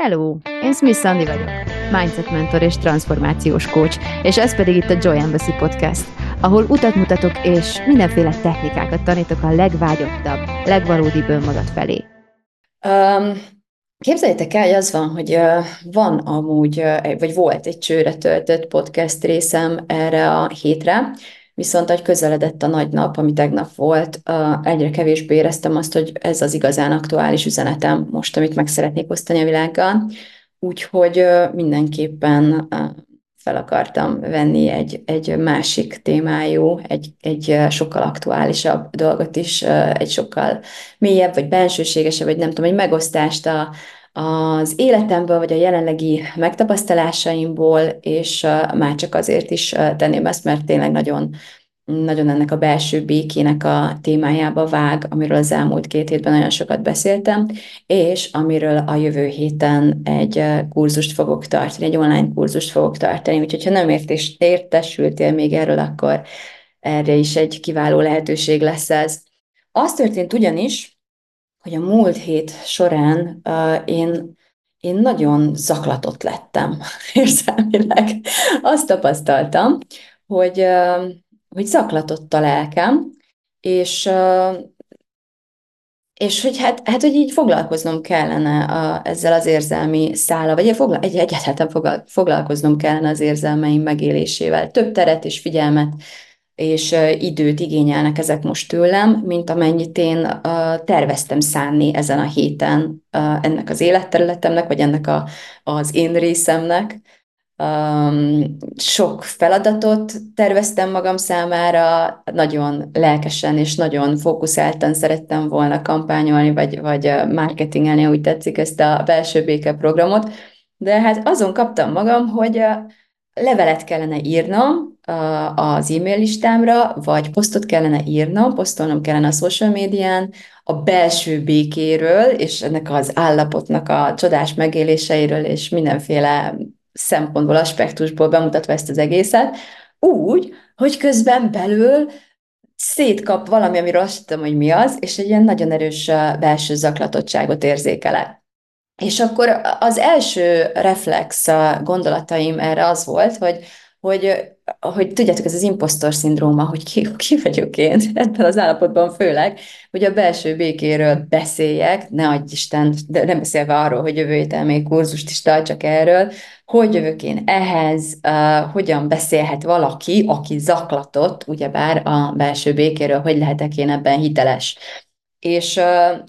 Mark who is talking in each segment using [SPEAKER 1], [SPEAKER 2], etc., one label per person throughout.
[SPEAKER 1] Hello, én Smith Sandy vagyok, mindset mentor és transformációs coach, és ez pedig itt a Joy Embassy Podcast, ahol utat mutatok és mindenféle technikákat tanítok a legvágyottabb, legvalódibb önmagad felé.
[SPEAKER 2] Um, képzeljétek el, hogy az van, hogy uh, van amúgy, uh, vagy volt egy csőre töltött podcast részem erre a hétre, Viszont, hogy közeledett a nagy nap, ami tegnap volt, egyre kevésbé éreztem azt, hogy ez az igazán aktuális üzenetem most, amit meg szeretnék osztani a világgal. Úgyhogy mindenképpen fel akartam venni egy, egy másik témájú, egy, egy sokkal aktuálisabb dolgot is, egy sokkal mélyebb, vagy bensőségesebb, vagy nem tudom, egy megosztást a, az életemből, vagy a jelenlegi megtapasztalásaimból, és már csak azért is tenném ezt, mert tényleg nagyon, nagyon ennek a belső békének a témájába vág, amiről az elmúlt két hétben nagyon sokat beszéltem, és amiről a jövő héten egy kurzust fogok tartani, egy online kurzust fogok tartani, úgyhogy ha nem értés, értesültél még erről, akkor erre is egy kiváló lehetőség lesz ez. Az történt ugyanis, hogy a múlt hét során uh, én, én nagyon zaklatott lettem érzelmileg. Azt tapasztaltam, hogy, uh, hogy zaklatott a lelkem, és, uh, és hogy hát, hát, hogy így foglalkoznom kellene a, ezzel az érzelmi szála, vagy fogla, egy, egyáltalán foglalkoznom kellene az érzelmeim megélésével. Több teret és figyelmet és időt igényelnek ezek most tőlem, mint amennyit én terveztem szánni ezen a héten ennek az életterületemnek, vagy ennek a, az én részemnek. sok feladatot terveztem magam számára, nagyon lelkesen és nagyon fókuszáltan szerettem volna kampányolni, vagy, vagy marketingelni, úgy tetszik, ezt a belső béke programot, de hát azon kaptam magam, hogy levelet kellene írnom az e-mail listámra, vagy posztot kellene írnom, posztolnom kellene a social médián, a belső békéről, és ennek az állapotnak a csodás megéléseiről, és mindenféle szempontból, aspektusból bemutatva ezt az egészet, úgy, hogy közben belül szétkap valami, amiről azt tudom, hogy mi az, és egy ilyen nagyon erős belső zaklatottságot érzékelek. És akkor az első reflex gondolataim erre az volt, hogy, hogy, hogy tudjátok, ez az impostor szindróma, hogy ki, ki vagyok én ebben az állapotban főleg, hogy a belső békéről beszéljek, ne adj Isten, de nem beszélve arról, hogy jövő héten még kurzust is tartsak erről, hogy jövök én ehhez, uh, hogyan beszélhet valaki, aki zaklatott, ugyebár a belső békéről, hogy lehetek én ebben hiteles. És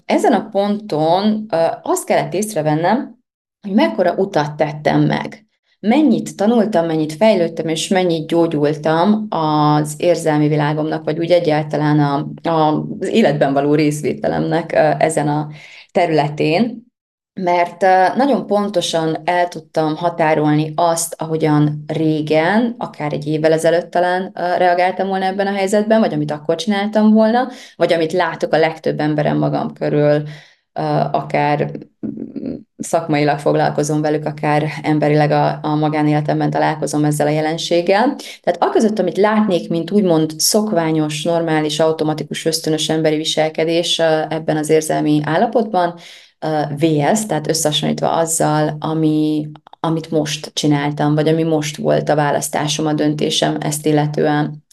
[SPEAKER 2] ezen a ponton azt kellett észrevennem, hogy mekkora utat tettem meg. Mennyit tanultam, mennyit fejlődtem, és mennyit gyógyultam az érzelmi világomnak, vagy úgy egyáltalán a, a, az életben való részvételemnek ezen a területén mert nagyon pontosan el tudtam határolni azt, ahogyan régen, akár egy évvel ezelőtt talán reagáltam volna ebben a helyzetben, vagy amit akkor csináltam volna, vagy amit látok a legtöbb emberem magam körül, akár szakmailag foglalkozom velük, akár emberileg a, a magánéletemben találkozom ezzel a jelenséggel. Tehát aközött, amit látnék, mint úgymond szokványos, normális, automatikus, ösztönös emberi viselkedés ebben az érzelmi állapotban, VS, tehát összehasonlítva azzal, ami, amit most csináltam, vagy ami most volt a választásom, a döntésem ezt illetően.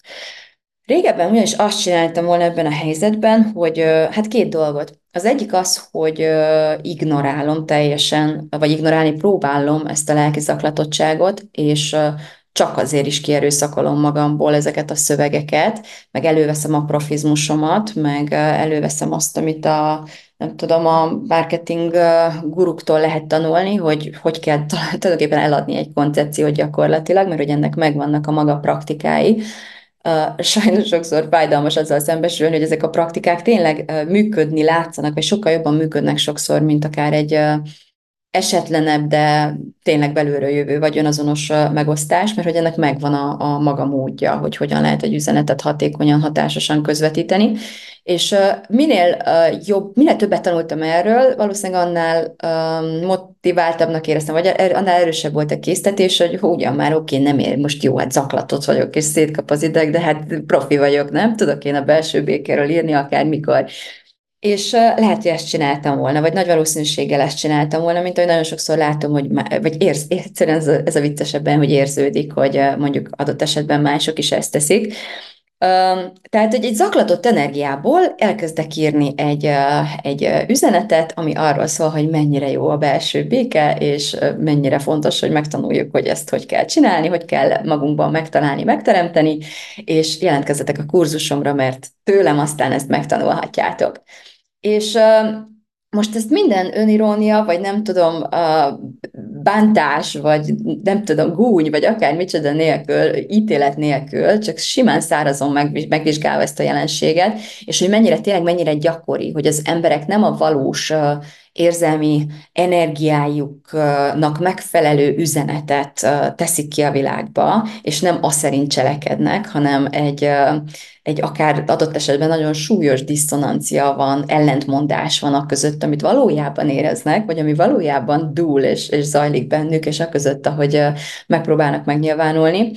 [SPEAKER 2] Régebben ugyanis azt csináltam volna ebben a helyzetben, hogy hát két dolgot. Az egyik az, hogy ignorálom teljesen, vagy ignorálni próbálom ezt a lelki zaklatottságot, és csak azért is kierőszakolom magamból ezeket a szövegeket, meg előveszem a profizmusomat, meg előveszem azt, amit a nem tudom, a marketing guruktól lehet tanulni, hogy hogy kell tulajdonképpen eladni egy koncepciót gyakorlatilag, mert hogy ennek megvannak a maga praktikái. Sajnos sokszor fájdalmas azzal szembesülni, hogy ezek a praktikák tényleg működni látszanak, vagy sokkal jobban működnek sokszor, mint akár egy esetlenebb, de tényleg belülről jövő vagy önazonos megosztás, mert hogy ennek megvan a, a maga módja, hogy hogyan lehet egy üzenetet hatékonyan, hatásosan közvetíteni. És minél jobb, minél többet tanultam erről, valószínűleg annál motiváltabbnak éreztem, vagy er, annál erősebb volt a késztetés, hogy ugyan már oké, nem ér, most jó, hát zaklatott vagyok, és szétkap az ideg, de hát profi vagyok, nem? Tudok én a belső békéről írni akár mikor. És lehet, hogy ezt csináltam volna, vagy nagy valószínűséggel ezt csináltam volna, mint ahogy nagyon sokszor látom, hogy vagy érz, egyszerűen ez a, ez a viccesebben, hogy érződik, hogy mondjuk adott esetben mások is ezt teszik. Tehát, hogy egy zaklatott energiából elkezdek írni egy, egy üzenetet, ami arról szól, hogy mennyire jó a belső béke, és mennyire fontos, hogy megtanuljuk, hogy ezt hogy kell csinálni, hogy kell magunkban megtalálni, megteremteni, és jelentkezzetek a kurzusomra, mert tőlem aztán ezt megtanulhatjátok. És most ezt minden önirónia, vagy nem tudom, bántás, vagy nem tudom, gúny, vagy akár micsoda nélkül, ítélet nélkül, csak simán szárazon megvizsgálva ezt a jelenséget, és hogy mennyire, tényleg mennyire gyakori, hogy az emberek nem a valós érzelmi energiájuknak megfelelő üzenetet teszik ki a világba, és nem azt szerint cselekednek, hanem egy, egy akár adott esetben nagyon súlyos diszonancia van, ellentmondás van a között, amit valójában éreznek, vagy ami valójában dúl és, és zajlik bennük, és a között, ahogy megpróbálnak megnyilvánulni.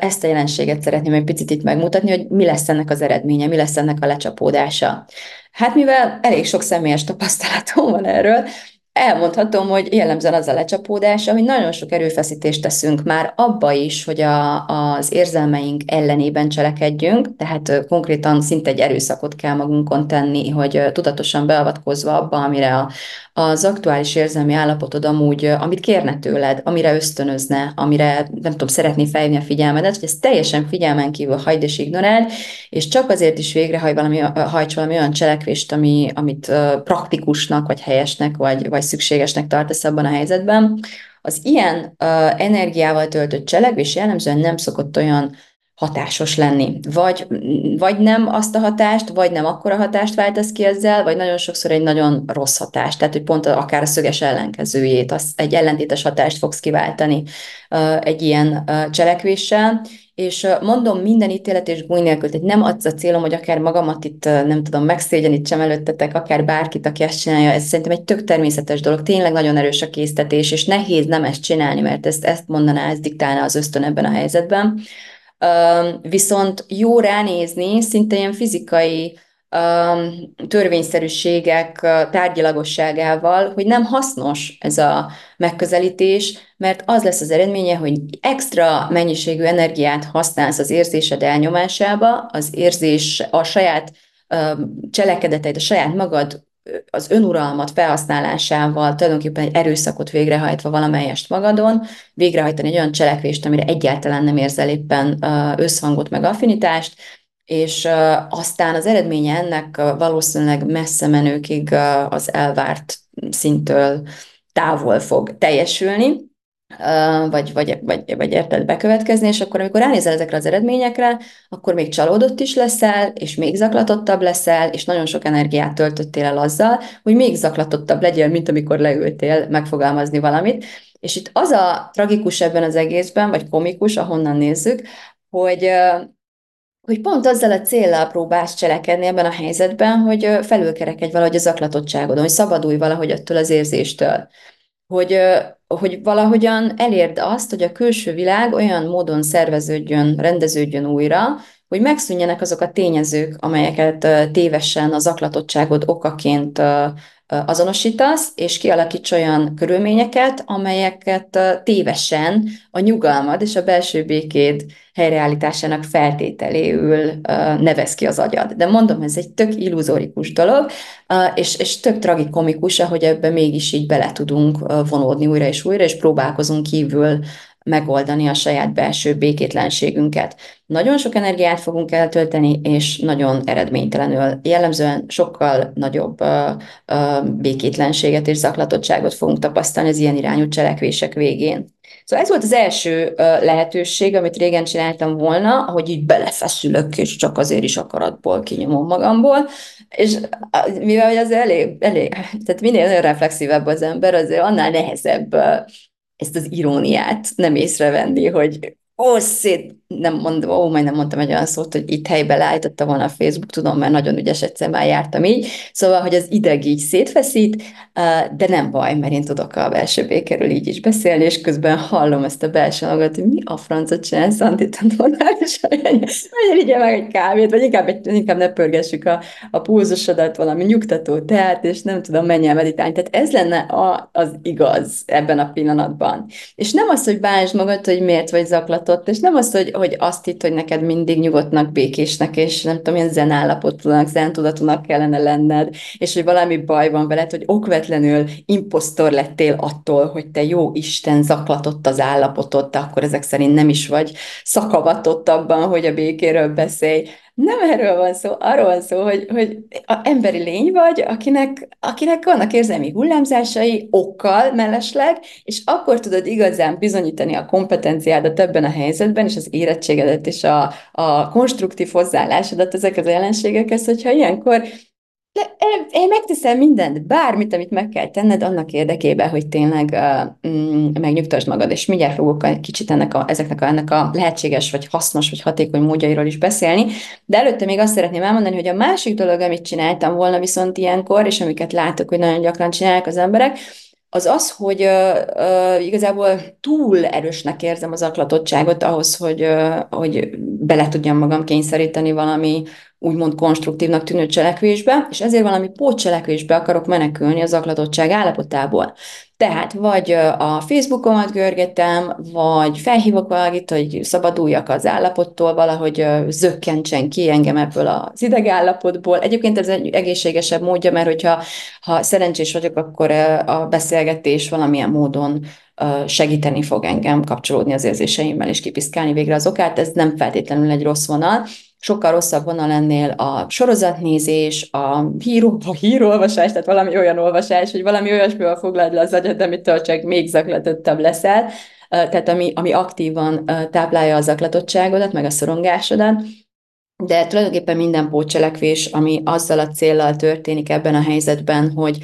[SPEAKER 2] Ezt a jelenséget szeretném egy picit itt megmutatni, hogy mi lesz ennek az eredménye, mi lesz ennek a lecsapódása. Hát mivel elég sok személyes tapasztalatom van erről, elmondhatom, hogy jellemzően az a lecsapódás, hogy nagyon sok erőfeszítést teszünk már abba is, hogy a, az érzelmeink ellenében cselekedjünk, tehát konkrétan szinte egy erőszakot kell magunkon tenni, hogy tudatosan beavatkozva abba, amire a, az aktuális érzelmi állapotod amúgy, amit kérne tőled, amire ösztönözne, amire nem tudom, szeretné felhívni a figyelmedet, hogy ezt teljesen figyelmen kívül hagyd és ignoráld, és csak azért is végre valami, hajts valami olyan cselekvést, ami, amit praktikusnak, vagy helyesnek, vagy, vagy szükségesnek tartasz abban a helyzetben. Az ilyen uh, energiával töltött cselekvés jellemzően nem szokott olyan hatásos lenni. Vagy, vagy nem azt a hatást, vagy nem akkora hatást váltasz ki ezzel, vagy nagyon sokszor egy nagyon rossz hatást, tehát hogy pont akár a szöges ellenkezőjét, az egy ellentétes hatást fogsz kiváltani egy ilyen cselekvéssel, és mondom minden ítélet és gúny nélkül, tehát nem az a célom, hogy akár magamat itt, nem tudom, megszégyenítsem előttetek, akár bárkit, aki ezt csinálja, ez szerintem egy tök természetes dolog, tényleg nagyon erős a késztetés, és nehéz nem ezt csinálni, mert ezt, ezt mondaná, ez diktálna az ösztön ebben a helyzetben. Viszont jó ránézni, szinte ilyen fizikai törvényszerűségek tárgyalagosságával, hogy nem hasznos ez a megközelítés, mert az lesz az eredménye, hogy extra mennyiségű energiát használsz az érzésed elnyomásába, az érzés a saját cselekedeteid, a saját magad az önuralmat felhasználásával tulajdonképpen egy erőszakot végrehajtva valamelyest magadon, végrehajtani egy olyan cselekvést, amire egyáltalán nem érzel éppen összhangot meg affinitást, és aztán az eredménye ennek valószínűleg messze menőkig az elvárt szintől távol fog teljesülni, vagy, vagy, vagy, vagy érted bekövetkezni, és akkor amikor ránézel ezekre az eredményekre, akkor még csalódott is leszel, és még zaklatottabb leszel, és nagyon sok energiát töltöttél el azzal, hogy még zaklatottabb legyél, mint amikor leültél megfogalmazni valamit. És itt az a tragikus ebben az egészben, vagy komikus, ahonnan nézzük, hogy hogy pont azzal a célral próbálsz cselekedni ebben a helyzetben, hogy felülkerekedj valahogy a zaklatottságodon, hogy szabadulj valahogy attól az érzéstől. Hogy, hogy valahogyan elérd azt, hogy a külső világ olyan módon szerveződjön, rendeződjön újra, hogy megszűnjenek azok a tényezők, amelyeket tévesen az aklatottságod okaként azonosítasz, és kialakíts olyan körülményeket, amelyeket tévesen a nyugalmad és a belső békéd helyreállításának feltételéül nevez ki az agyad. De mondom, ez egy tök illuzórikus dolog, és, és tök tragikomikus, ahogy ebbe mégis így bele tudunk vonódni újra és újra, és próbálkozunk kívül megoldani a saját belső békétlenségünket. Nagyon sok energiát fogunk eltölteni, és nagyon eredménytelenül. Jellemzően sokkal nagyobb uh, uh, békétlenséget és zaklatottságot fogunk tapasztalni az ilyen irányú cselekvések végén. Szóval ez volt az első uh, lehetőség, amit régen csináltam volna, hogy így belefeszülök, és csak azért is akaratból kinyomom magamból, és mivel az elég, elég tehát minél reflexívebb az ember, azért annál nehezebb ezt az iróniát nem észrevenni, hogy ó, szét, nem mondom, ó, majdnem mondtam egy olyan szót, hogy itt helybe leállította volna a Facebook, tudom, mert nagyon ügyes, egyszer már jártam így, szóval, hogy az ideg így szétfeszít, de nem baj, mert én tudok a belső békéről így is beszélni, és közben hallom ezt a belső hangot, hogy mi a francot csinálsz, antitantonális, menjen így meg egy kávét, vagy inkább, inkább ne pörgessük a, a pulzusodat, valami nyugtató teát, és nem tudom, menjen meditálni. Tehát ez lenne a, az igaz ebben a pillanatban. És nem az, hogy bánsd magad, hogy miért vagy zaklatott, és nem az, hogy, hogy azt hitt, hogy neked mindig nyugodtnak, békésnek, és nem tudom, ilyen zen állapotúnak, zen tudatunak kellene lenned, és hogy valami baj van veled, hogy okvetlenül imposztor lettél attól, hogy te jó Isten zaklatott az állapotod, de akkor ezek szerint nem is vagy szakavatott abban, hogy a békéről beszélj, nem erről van szó, arról van szó, hogy, hogy a emberi lény vagy, akinek, akinek vannak érzelmi hullámzásai, okkal mellesleg, és akkor tudod igazán bizonyítani a kompetenciádat ebben a helyzetben, és az érettségedet, és a, a konstruktív hozzáállásodat ezekhez a jelenségekhez, hogyha ilyenkor én megteszem mindent, bármit, amit meg kell tenned annak érdekében, hogy tényleg uh, mm, megnyugtasd magad, és mindjárt fogok egy kicsit ennek a, ezeknek a, ennek a lehetséges, vagy hasznos, vagy hatékony módjairól is beszélni, de előtte még azt szeretném elmondani, hogy a másik dolog, amit csináltam volna viszont ilyenkor, és amiket látok, hogy nagyon gyakran csinálják az emberek, az az, hogy uh, uh, igazából túl erősnek érzem az aklatottságot ahhoz, hogy, uh, hogy bele tudjam magam kényszeríteni valami úgymond konstruktívnak tűnő cselekvésbe, és ezért valami pótcselekvésbe akarok menekülni az aklatottság állapotából. Tehát vagy a Facebookomat görgetem, vagy felhívok valakit, hogy szabaduljak az állapottól, valahogy zökkentsen ki engem ebből az idegállapotból. Egyébként ez egy egészségesebb módja, mert hogyha ha szerencsés vagyok, akkor a beszélgetés valamilyen módon segíteni fog engem kapcsolódni az érzéseimmel és kipiszkálni végre az okát. Ez nem feltétlenül egy rossz vonal sokkal rosszabb vonal ennél a sorozatnézés, a, hír, a hírolvasás, tehát valami olyan olvasás, hogy valami olyasmivel foglald le az agyad, amitől csak még zaklatottabb leszel, tehát ami, ami aktívan táplálja a zaklatottságodat, meg a szorongásodat, de tulajdonképpen minden pótcselekvés, ami azzal a céllal történik ebben a helyzetben, hogy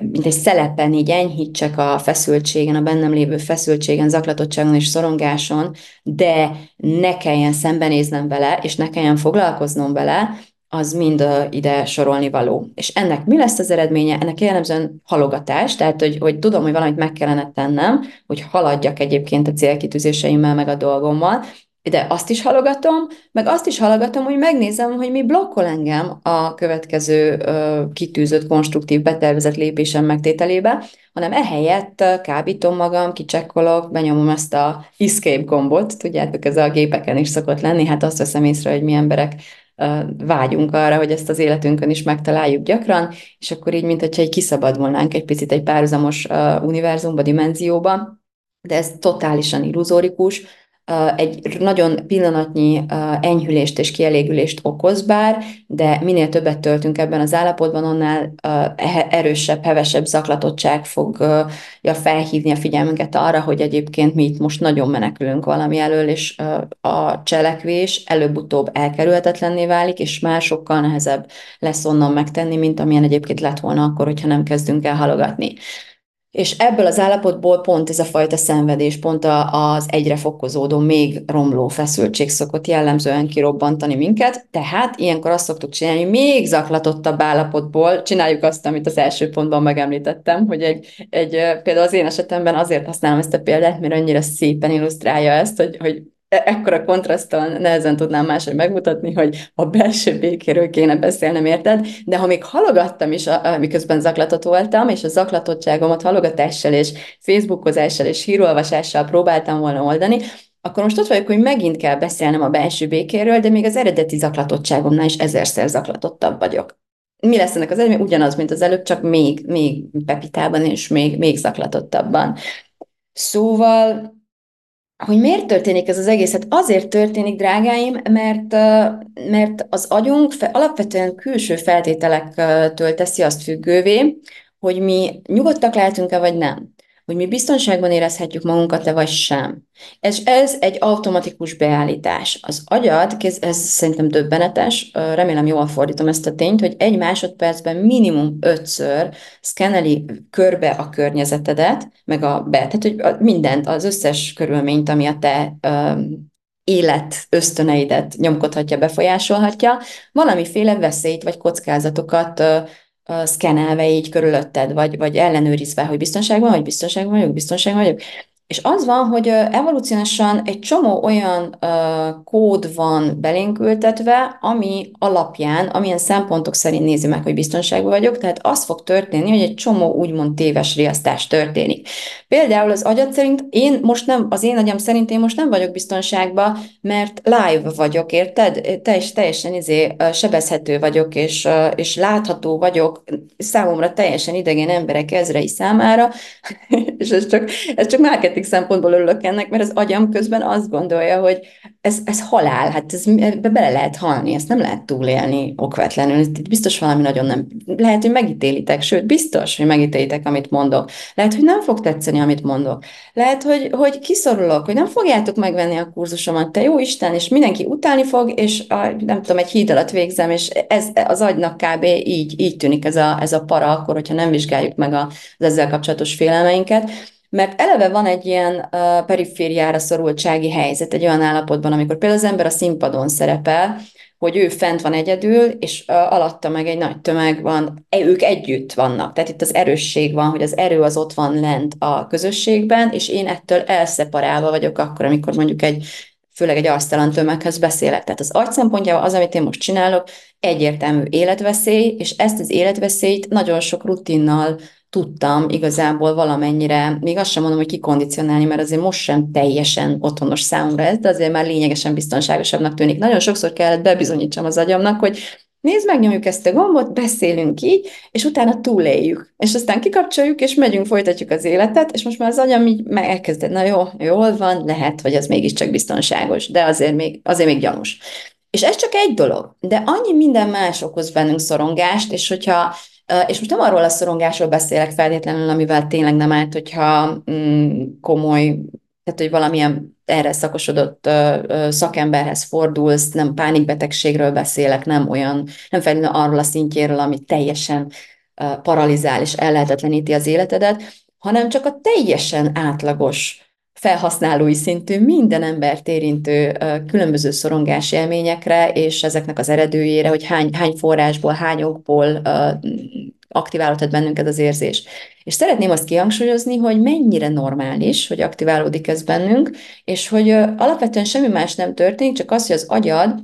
[SPEAKER 2] mint egy szelepen így enyhítsek a feszültségen, a bennem lévő feszültségen, zaklatottságon és szorongáson, de ne kelljen szembenéznem vele, és ne kelljen foglalkoznom vele, az mind ide sorolni való. És ennek mi lesz az eredménye? Ennek jellemzően halogatás, tehát hogy, hogy tudom, hogy valamit meg kellene tennem, hogy haladjak egyébként a célkitűzéseimmel, meg a dolgommal, de azt is halogatom, meg azt is halogatom, hogy megnézem, hogy mi blokkol engem a következő ö, kitűzött, konstruktív, betervezett lépésem megtételébe, hanem ehelyett kábítom magam, kicsekkolok, benyomom ezt a escape gombot, tudjátok, ez a gépeken is szokott lenni, hát azt veszem észre, hogy mi emberek vágyunk arra, hogy ezt az életünkön is megtaláljuk gyakran, és akkor így, mint hogyha egy kiszabadulnánk egy picit egy párhuzamos univerzumba, dimenzióba, de ez totálisan illuzórikus, egy nagyon pillanatnyi enyhülést és kielégülést okoz bár, de minél többet töltünk ebben az állapotban, annál erősebb, hevesebb zaklatottság fogja felhívni a figyelmünket arra, hogy egyébként mi itt most nagyon menekülünk valami elől, és a cselekvés előbb-utóbb elkerülhetetlenné válik, és már sokkal nehezebb lesz onnan megtenni, mint amilyen egyébként lett volna akkor, hogyha nem kezdünk el halogatni. És ebből az állapotból pont ez a fajta szenvedés, pont az egyre fokozódó, még romló feszültség szokott jellemzően kirobbantani minket, tehát ilyenkor azt szoktuk csinálni, még zaklatottabb állapotból csináljuk azt, amit az első pontban megemlítettem, hogy egy, egy például az én esetemben azért használom ezt a példát, mert annyira szépen illusztrálja ezt, hogy, hogy ekkora kontraszttal nehezen tudnám máshogy megmutatni, hogy a belső békéről kéne beszélnem, érted? De ha még halogattam is, miközben zaklatott voltam, és a zaklatottságomat halogatással és facebookozással és hírolvasással próbáltam volna oldani, akkor most ott vagyok, hogy megint kell beszélnem a belső békéről, de még az eredeti zaklatottságomnál is ezerszer zaklatottabb vagyok. Mi lesz ennek az eredmény? Ugyanaz, mint az előbb, csak még, még pepitában és még, még zaklatottabban. Szóval hogy miért történik ez az egész? Hát azért történik, drágáim, mert, mert az agyunk alapvetően külső feltételektől teszi azt függővé, hogy mi nyugodtak lehetünk-e, vagy nem. Hogy mi biztonságban érezhetjük magunkat-e vagy sem. És ez egy automatikus beállítás. Az agyad, ez szerintem döbbenetes, remélem jól fordítom ezt a tényt, hogy egy másodpercben minimum ötször szkeneli körbe a környezetedet, meg a be, tehát hogy mindent, az összes körülményt, ami a te élet ösztöneidet nyomkodhatja, befolyásolhatja, valamiféle veszélyt vagy kockázatokat szkenelve így körülötted, vagy, vagy ellenőrizve, hogy biztonságban vagy, biztonságban vagyok, biztonságban vagyok. És az van, hogy evolúciósan egy csomó olyan kód van belénk ültetve, ami alapján, amilyen szempontok szerint nézi meg, hogy biztonságban vagyok, tehát az fog történni, hogy egy csomó úgymond téves riasztás történik. Például az agyad szerint, én most nem, az én agyam szerint én most nem vagyok biztonságban, mert live vagyok, érted? Teljes, teljesen izé, sebezhető vagyok, és, és látható vagyok számomra teljesen idegen emberek ezrei számára, és ez csak, ez csak marketing marketing szempontból örülök ennek, mert az agyam közben azt gondolja, hogy ez, ez halál, hát ez, ebbe bele lehet halni, ezt nem lehet túlélni okvetlenül, itt biztos valami nagyon nem, lehet, hogy megítélitek, sőt, biztos, hogy megítélitek, amit mondok. Lehet, hogy nem fog tetszeni, amit mondok. Lehet, hogy, hogy kiszorulok, hogy nem fogjátok megvenni a kurzusomat, te jó Isten, és mindenki utálni fog, és a, nem tudom, egy híd alatt végzem, és ez az agynak kb. így, így tűnik ez a, ez a para, akkor, hogyha nem vizsgáljuk meg az ezzel kapcsolatos félelmeinket mert eleve van egy ilyen uh, perifériára szorultsági helyzet, egy olyan állapotban, amikor például az ember a színpadon szerepel, hogy ő fent van egyedül, és uh, alatta meg egy nagy tömeg van, e, ők együtt vannak. Tehát itt az erősség van, hogy az erő az ott van lent a közösségben, és én ettől elszeparálva vagyok akkor, amikor mondjuk egy főleg egy arctalan tömeghez beszélek. Tehát az agy szempontjából az, amit én most csinálok, egyértelmű életveszély, és ezt az életveszélyt nagyon sok rutinnal tudtam igazából valamennyire, még azt sem mondom, hogy kikondicionálni, mert azért most sem teljesen otthonos számomra ez, de azért már lényegesen biztonságosabbnak tűnik. Nagyon sokszor kellett bebizonyítsam az agyamnak, hogy nézd, megnyomjuk ezt a gombot, beszélünk így, és utána túléljük. És aztán kikapcsoljuk, és megyünk, folytatjuk az életet, és most már az agyam így elkezdett, na jó, jól van, lehet, hogy az mégiscsak biztonságos, de azért még, azért még gyanús. És ez csak egy dolog, de annyi minden más okoz bennünk szorongást, és hogyha és most nem arról a szorongásról beszélek feltétlenül, amivel tényleg nem állt, hogyha mm, komoly, tehát hogy valamilyen erre szakosodott szakemberhez fordulsz, nem pánikbetegségről beszélek, nem olyan, nem feltétlenül arról a szintjéről, ami teljesen paralizál és ellehetetleníti az életedet, hanem csak a teljesen átlagos felhasználói szintű, minden embert érintő különböző szorongás élményekre, és ezeknek az eredőjére, hogy hány, hány forrásból, hány okból aktiválódhat bennünket az érzés. És szeretném azt kihangsúlyozni, hogy mennyire normális, hogy aktiválódik ez bennünk, és hogy alapvetően semmi más nem történik, csak az, hogy az agyad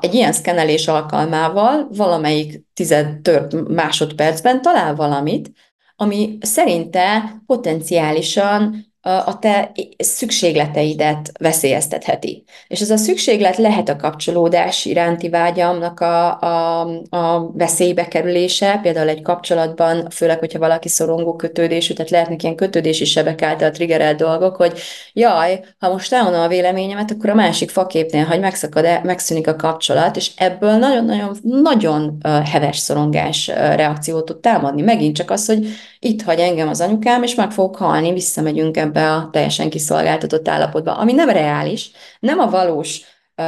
[SPEAKER 2] egy ilyen szkenelés alkalmával valamelyik tized tört másodpercben talál valamit, ami szerinte potenciálisan a te szükségleteidet veszélyeztetheti. És ez a szükséglet lehet a kapcsolódás iránti vágyamnak a, a, a veszélybe kerülése, például egy kapcsolatban, főleg, hogyha valaki szorongó kötődésű, tehát lehetnek ilyen kötődési sebek által triggerelt dolgok, hogy jaj, ha most elmondom a véleményemet, akkor a másik faképnél, hogy megszakad, megszűnik a kapcsolat, és ebből nagyon-nagyon nagyon heves szorongás reakciót tud támadni. Megint csak az, hogy itt hagy engem az anyukám, és meg fog halni, visszamegyünk ebbe a teljesen kiszolgáltatott állapotba, ami nem reális, nem a valós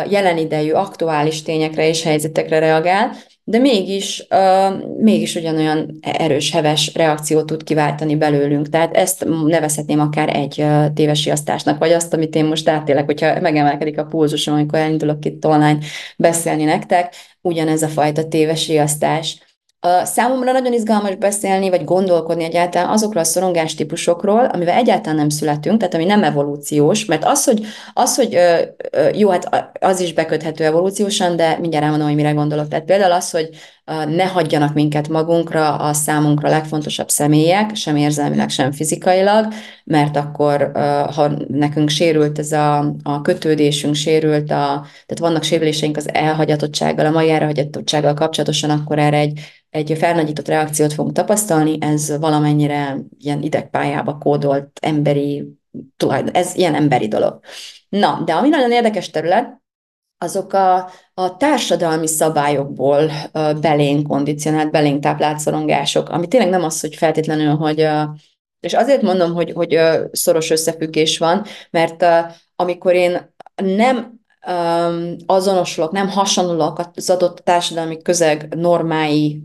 [SPEAKER 2] jelen idejű, aktuális tényekre és helyzetekre reagál, de mégis, uh, mégis ugyanolyan erős, heves reakciót tud kiváltani belőlünk. Tehát ezt nevezhetném akár egy uh, téves riasztásnak, vagy azt, amit én most átélek, hogyha megemelkedik a pulzusom, amikor elindulok itt online beszélni nektek, ugyanez a fajta téves riasztás. Számomra nagyon izgalmas beszélni, vagy gondolkodni egyáltalán azokról a szorongás típusokról, amivel egyáltalán nem születünk, tehát ami nem evolúciós, mert az, hogy, az, hogy jó, hát az is beköthető evolúciósan, de mindjárt elmondom, hogy mire gondolok. Tehát például az, hogy ne hagyjanak minket magunkra a számunkra legfontosabb személyek, sem érzelmileg, sem fizikailag, mert akkor, ha nekünk sérült ez a, a kötődésünk, sérült a, tehát vannak sérüléseink az elhagyatottsággal, a mai elhagyatottsággal kapcsolatosan, akkor erre egy, egy felnagyított reakciót fogunk tapasztalni, ez valamennyire ilyen idegpályába kódolt emberi tulajdon, ez ilyen emberi dolog. Na, de ami nagyon érdekes terület, azok a, a társadalmi szabályokból belénk kondicionált, belénk táplált szorongások, ami tényleg nem az, hogy feltétlenül, hogy És azért mondom, hogy, hogy szoros összefüggés van, mert amikor én nem azonosulok, nem hasonlulok az adott társadalmi közeg normái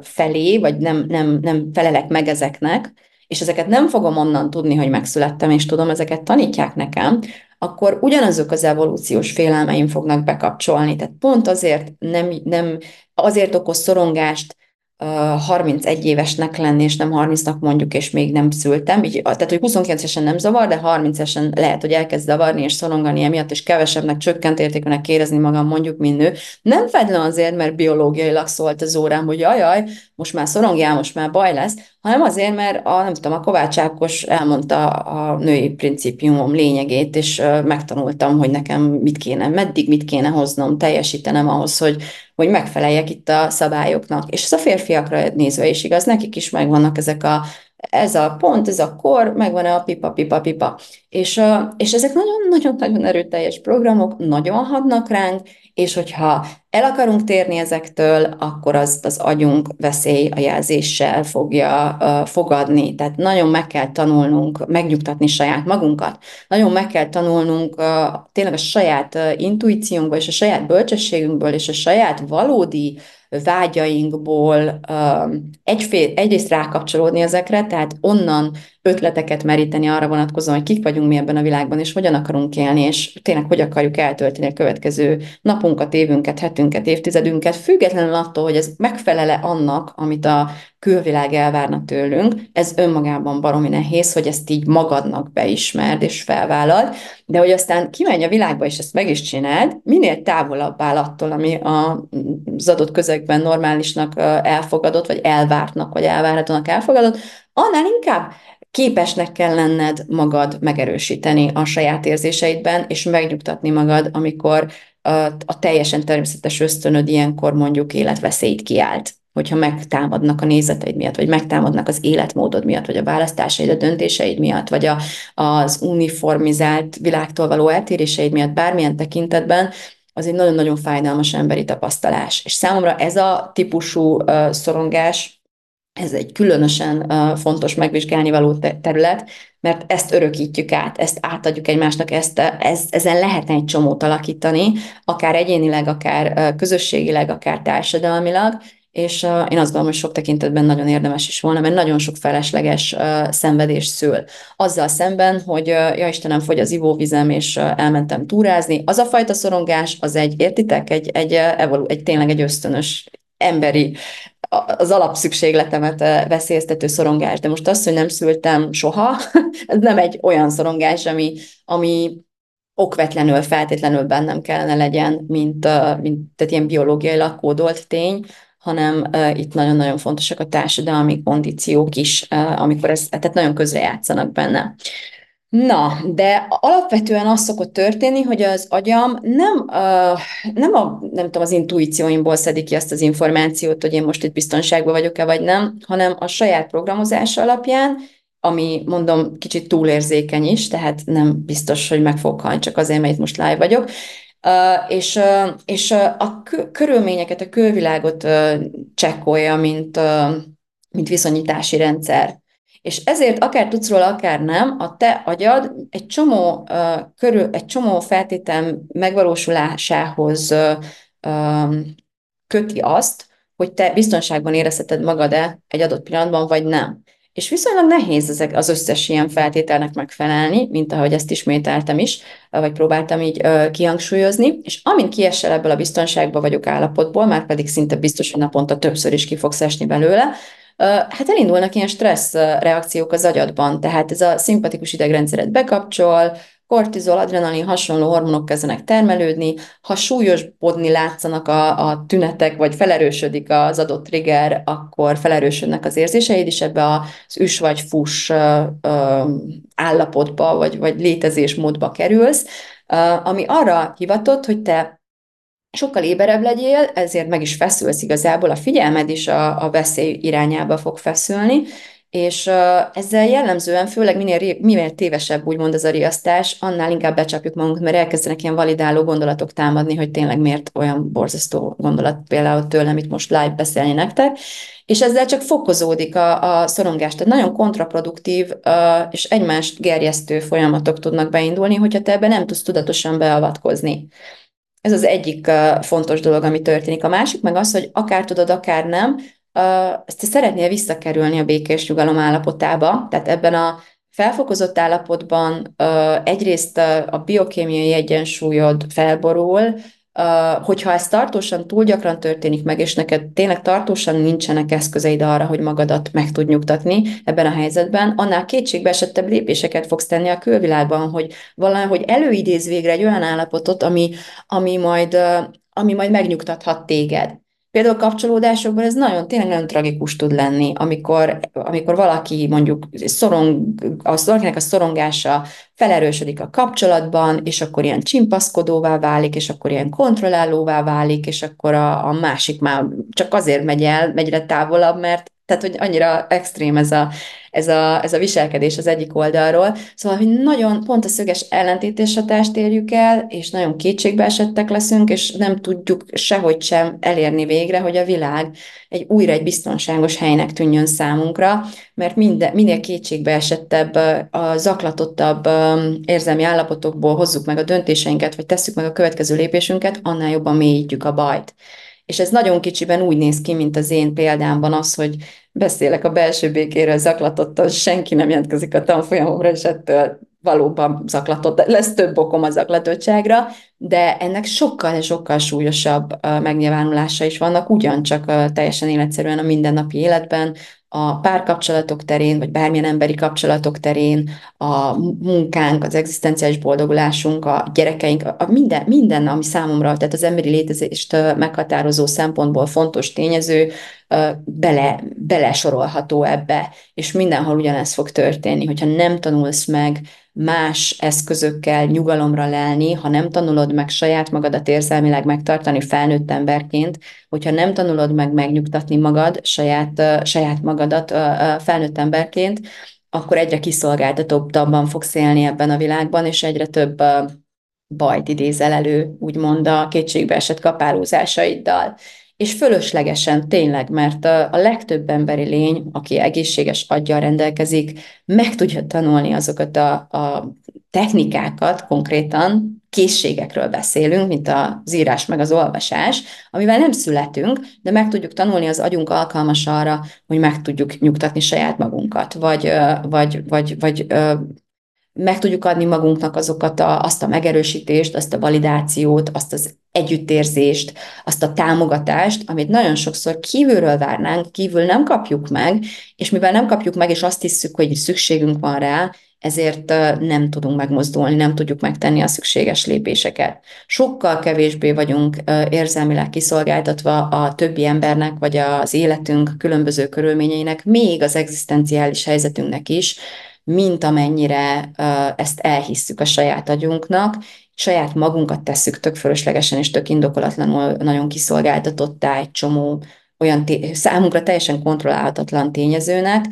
[SPEAKER 2] felé, vagy nem, nem, nem felelek meg ezeknek, és ezeket nem fogom onnan tudni, hogy megszülettem, és tudom, ezeket tanítják nekem, akkor ugyanazok az evolúciós félelmeim fognak bekapcsolni. Tehát pont azért nem, nem azért okoz szorongást 31 évesnek lenni, és nem 30-nak mondjuk, és még nem szültem. Így, tehát, hogy 29-esen nem zavar, de 30-esen lehet, hogy elkezd zavarni és szorongani emiatt, és kevesebbnek, csökkent értékűnek érezni magam mondjuk, mint nő. Nem feltétlenül azért, mert biológiailag szólt az órám, hogy jaj, most már szorongjál, most már baj lesz, hanem azért, mert a, nem tudom, a Kovács Ákos elmondta a női principiumom lényegét, és megtanultam, hogy nekem mit kéne, meddig mit kéne hoznom, teljesítenem ahhoz, hogy, hogy megfeleljek itt a szabályoknak. És ez a férfiakra nézve is igaz, nekik is megvannak ezek a ez a pont, ez a kor, megvan a pipa, pipa, pipa. És, és ezek nagyon-nagyon-nagyon erőteljes programok, nagyon hadnak ránk, és hogyha el akarunk térni ezektől, akkor azt az agyunk veszély a jelzéssel fogja uh, fogadni. Tehát nagyon meg kell tanulnunk megnyugtatni saját magunkat. Nagyon meg kell tanulnunk uh, tényleg a saját uh, intuíciónkból, és a saját bölcsességünkből, és a saját valódi vágyainkból um, egyfél, egyrészt rákapcsolódni ezekre, tehát onnan ötleteket meríteni arra vonatkozóan, hogy kik vagyunk mi ebben a világban, és hogyan akarunk élni, és tényleg hogy akarjuk eltölteni a következő napunkat, évünket, hetünket, évtizedünket, függetlenül attól, hogy ez megfelele annak, amit a külvilág elvárna tőlünk. Ez önmagában baromi nehéz, hogy ezt így magadnak beismerd és felvállalt, de hogy aztán kimenj a világba, és ezt meg is csináld, minél távolabb áll attól, ami az adott közegben normálisnak elfogadott, vagy elvártnak, vagy elvárhatónak elfogadott, annál inkább képesnek kell lenned magad megerősíteni a saját érzéseidben, és megnyugtatni magad, amikor a, a teljesen természetes ösztönöd ilyenkor mondjuk életveszélyt kiált hogyha megtámadnak a nézeteid miatt, vagy megtámadnak az életmódod miatt, vagy a választásaid, a döntéseid miatt, vagy a, az uniformizált világtól való eltéréseid miatt bármilyen tekintetben, az egy nagyon-nagyon fájdalmas emberi tapasztalás. És számomra ez a típusú uh, szorongás, ez egy különösen fontos megvizsgálni való terület, mert ezt örökítjük át, ezt átadjuk egymásnak, ezt, ez, ezen lehetne egy csomót alakítani, akár egyénileg, akár közösségileg, akár társadalmilag, és én azt gondolom, hogy sok tekintetben nagyon érdemes is volna, mert nagyon sok felesleges szenvedés szül. Azzal szemben, hogy ja Istenem, fogy az ivóvizem, és elmentem túrázni, az a fajta szorongás, az egy, értitek, egy, egy, evolu- egy tényleg egy ösztönös emberi az alapszükségletemet veszélyeztető szorongás. De most azt, hogy nem szültem soha, ez nem egy olyan szorongás, ami, ami okvetlenül, feltétlenül bennem kellene legyen, mint, mint tehát ilyen biológiai kódolt tény, hanem uh, itt nagyon-nagyon fontosak a társadalmi kondíciók is, uh, amikor ez, tehát nagyon közre játszanak benne. Na, de alapvetően az szokott történni, hogy az agyam nem, uh, nem, a, nem tudom, az intuícióimból szedik ki ezt az információt, hogy én most itt biztonságban vagyok-e vagy nem, hanem a saját programozása alapján, ami mondom kicsit túlérzékeny is, tehát nem biztos, hogy meg fog halni csak azért, mert itt most live vagyok, és, és a körülményeket, a külvilágot csekkolja, mint, mint viszonyítási rendszer. És ezért akár tudsz róla, akár nem, a te agyad egy csomó, uh, körül, egy csomó feltétel megvalósulásához uh, köti azt, hogy te biztonságban érezheted magad-e egy adott pillanatban, vagy nem. És viszonylag nehéz ezek az összes ilyen feltételnek megfelelni, mint ahogy ezt ismételtem is, vagy próbáltam így kihangsúlyozni, és amint kiesel ebből a biztonságba vagyok állapotból, már pedig szinte biztos, hogy naponta többször is ki fogsz esni belőle, hát elindulnak ilyen stressz reakciók az agyadban, tehát ez a szimpatikus idegrendszeret bekapcsol, kortizol, adrenalin, hasonló hormonok kezdenek termelődni, ha súlyosbodni látszanak a, a tünetek, vagy felerősödik az adott trigger, akkor felerősödnek az érzéseid is ebbe az üs vagy fuss állapotba, vagy, vagy létezésmódba kerülsz, ami arra hivatott, hogy te sokkal éberebb legyél, ezért meg is feszülsz igazából, a figyelmed is a, a veszély irányába fog feszülni, és ezzel jellemzően, főleg minél, minél tévesebb úgymond ez a riasztás, annál inkább becsapjuk magunkat, mert elkezdenek ilyen validáló gondolatok támadni, hogy tényleg miért olyan borzasztó gondolat például tőlem itt most live beszélni nektek, és ezzel csak fokozódik a, a szorongás. Tehát nagyon kontraproduktív és egymást gerjesztő folyamatok tudnak beindulni, hogyha te ebben nem tudsz tudatosan beavatkozni. Ez az egyik fontos dolog, ami történik. A másik meg az, hogy akár tudod, akár nem, ezt te szeretnél visszakerülni a békés nyugalom állapotába, tehát ebben a felfokozott állapotban egyrészt a biokémiai egyensúlyod felborul, hogyha ez tartósan túl gyakran történik meg, és neked tényleg tartósan nincsenek eszközeid arra, hogy magadat meg tud nyugtatni ebben a helyzetben, annál kétségbe esettebb lépéseket fogsz tenni a külvilágban, hogy valahogy előidéz végre egy olyan állapotot, ami, ami, majd, ami majd megnyugtathat téged. Például kapcsolódásokban ez nagyon, tényleg nagyon tragikus tud lenni, amikor, amikor valaki mondjuk szorong, a valakinek a szorongása felerősödik a kapcsolatban, és akkor ilyen csimpaszkodóvá válik, és akkor ilyen kontrollálóvá válik, és akkor a, a másik már csak azért megy el, megy távolabb, mert tehát, hogy annyira extrém ez a, ez a, ez a viselkedés az egyik oldalról. Szóval, hogy nagyon pont a szöges ellentétes hatást érjük el, és nagyon kétségbeesettek leszünk, és nem tudjuk sehogy sem elérni végre, hogy a világ egy újra egy biztonságos helynek tűnjön számunkra, mert minden, minél kétségbeesettebb, a zaklatottabb érzelmi állapotokból hozzuk meg a döntéseinket, vagy tesszük meg a következő lépésünket, annál jobban mélyítjük a bajt. És ez nagyon kicsiben úgy néz ki, mint az én példámban az, hogy beszélek a belső békéről zaklatottan, senki nem jelentkezik a tanfolyamomra, és ettől valóban zaklatott, lesz több okom a zaklatottságra, de ennek sokkal-sokkal súlyosabb megnyilvánulása is vannak, ugyancsak teljesen életszerűen a mindennapi életben, a párkapcsolatok terén, vagy bármilyen emberi kapcsolatok terén, a munkánk, az egzisztenciális boldogulásunk, a gyerekeink, a minden, minden, ami számomra, tehát az emberi létezést meghatározó szempontból fontos tényező, bele, belesorolható ebbe, és mindenhol ugyanez fog történni, hogyha nem tanulsz meg más eszközökkel nyugalomra lelni, ha nem tanulod meg saját magadat érzelmileg megtartani felnőtt emberként, hogyha nem tanulod meg megnyugtatni magad, saját, saját magadat felnőtt emberként, akkor egyre kiszolgáltatóbban fogsz élni ebben a világban, és egyre több bajt idézel elő, úgymond a kétségbeesett kapálózásaiddal. És fölöslegesen tényleg, mert a legtöbb emberi lény, aki egészséges aggyal rendelkezik, meg tudja tanulni azokat a, a technikákat konkrétan, készségekről beszélünk, mint az írás meg az olvasás, amivel nem születünk, de meg tudjuk tanulni, az agyunk alkalmas arra, hogy meg tudjuk nyugtatni saját magunkat, vagy, vagy, vagy, vagy meg tudjuk adni magunknak azokat a, azt a megerősítést, azt a validációt, azt az együttérzést, azt a támogatást, amit nagyon sokszor kívülről várnánk, kívül nem kapjuk meg, és mivel nem kapjuk meg, és azt hiszük, hogy szükségünk van rá, ezért nem tudunk megmozdulni, nem tudjuk megtenni a szükséges lépéseket. Sokkal kevésbé vagyunk érzelmileg kiszolgáltatva a többi embernek, vagy az életünk különböző körülményeinek, még az egzisztenciális helyzetünknek is, mint amennyire ezt elhisszük a saját agyunknak, saját magunkat tesszük tök fölöslegesen és tök indokolatlanul nagyon kiszolgáltatottá egy csomó olyan té- számunkra teljesen kontrollálhatatlan tényezőnek,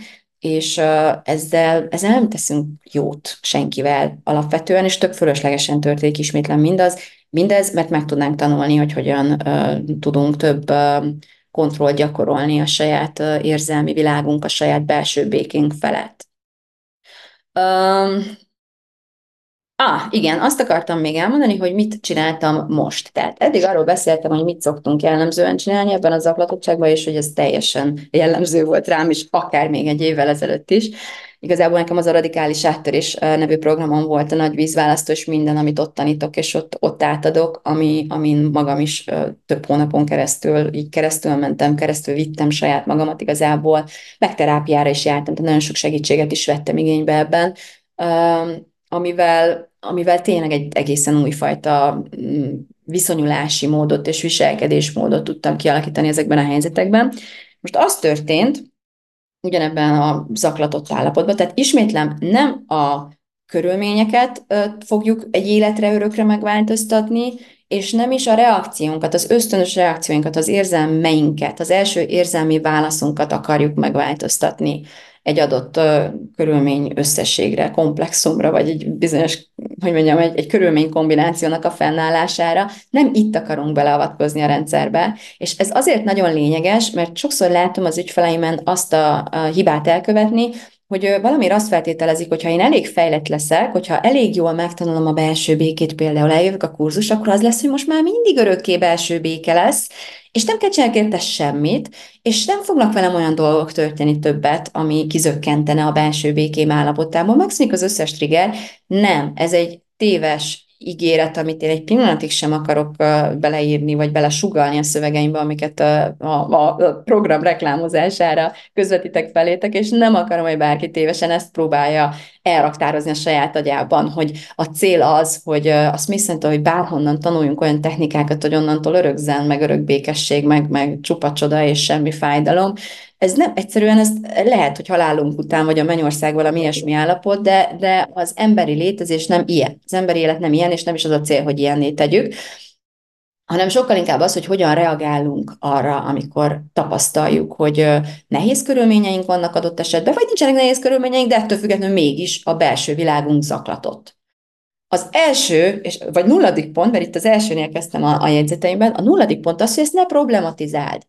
[SPEAKER 2] és ezzel, ezzel nem teszünk jót senkivel alapvetően, és tök fölöslegesen történik ismétlen mindaz, mindez, mert meg tudnánk tanulni, hogy hogyan uh, tudunk több uh, kontrollt gyakorolni a saját uh, érzelmi világunk, a saját belső békénk felett. Um, Ah, igen, azt akartam még elmondani, hogy mit csináltam most. Tehát eddig arról beszéltem, hogy mit szoktunk jellemzően csinálni ebben az zaklatottságban, és hogy ez teljesen jellemző volt rám is, akár még egy évvel ezelőtt is. Igazából nekem az a Radikális Áttörés nevű programom volt a nagy vízválasztó, és minden, amit ott tanítok, és ott, ott átadok, ami, amin magam is több hónapon keresztül, így keresztül mentem, keresztül vittem saját magamat igazából, meg terápiára is jártam, tehát nagyon sok segítséget is vettem igénybe ebben amivel, amivel tényleg egy egészen újfajta mm, viszonyulási módot és viselkedésmódot tudtam kialakítani ezekben a helyzetekben. Most az történt, ugyanebben a zaklatott állapotban, tehát ismétlem nem a körülményeket fogjuk egy életre örökre megváltoztatni, és nem is a reakciónkat, az ösztönös reakcióinkat, az érzelmeinket, az első érzelmi válaszunkat akarjuk megváltoztatni egy adott körülmény összességre, komplexumra, vagy egy bizonyos, hogy mondjam, egy, egy körülmény kombinációnak a fennállására. Nem itt akarunk beleavatkozni a rendszerbe, és ez azért nagyon lényeges, mert sokszor látom az ügyfeleimen azt a, a hibát elkövetni, hogy valamiért azt feltételezik, hogy ha én elég fejlett leszek, hogyha elég jól megtanulom a belső békét, például eljövök a kurzus, akkor az lesz, hogy most már mindig örökké belső béke lesz, és nem kell csinálni érte semmit, és nem fognak velem olyan dolgok történni többet, ami kizökkentene a belső békém állapotából. Megszűnik az összes trigger. Nem, ez egy téves ígéret, amit én egy pillanatig sem akarok beleírni, vagy belesugalni a szövegeimbe, amiket a, a, a program reklámozására közvetítek felétek, és nem akarom, hogy bárki tévesen ezt próbálja elraktározni a saját agyában, hogy a cél az, hogy a Smith hogy bárhonnan tanuljunk olyan technikákat, hogy onnantól örökzen, meg örök békesség, meg, meg csupa csoda és semmi fájdalom, ez nem, egyszerűen ez lehet, hogy halálunk után, vagy a mennyország valami ilyesmi állapot, de, de az emberi létezés nem ilyen. Az emberi élet nem ilyen, és nem is az a cél, hogy ilyenné tegyük, hanem sokkal inkább az, hogy hogyan reagálunk arra, amikor tapasztaljuk, hogy nehéz körülményeink vannak adott esetben, vagy nincsenek nehéz körülményeink, de ettől függetlenül mégis a belső világunk zaklatott. Az első, és, vagy nulladik pont, mert itt az elsőnél kezdtem a, a jegyzeteimben, a nulladik pont az, hogy ezt ne problematizáld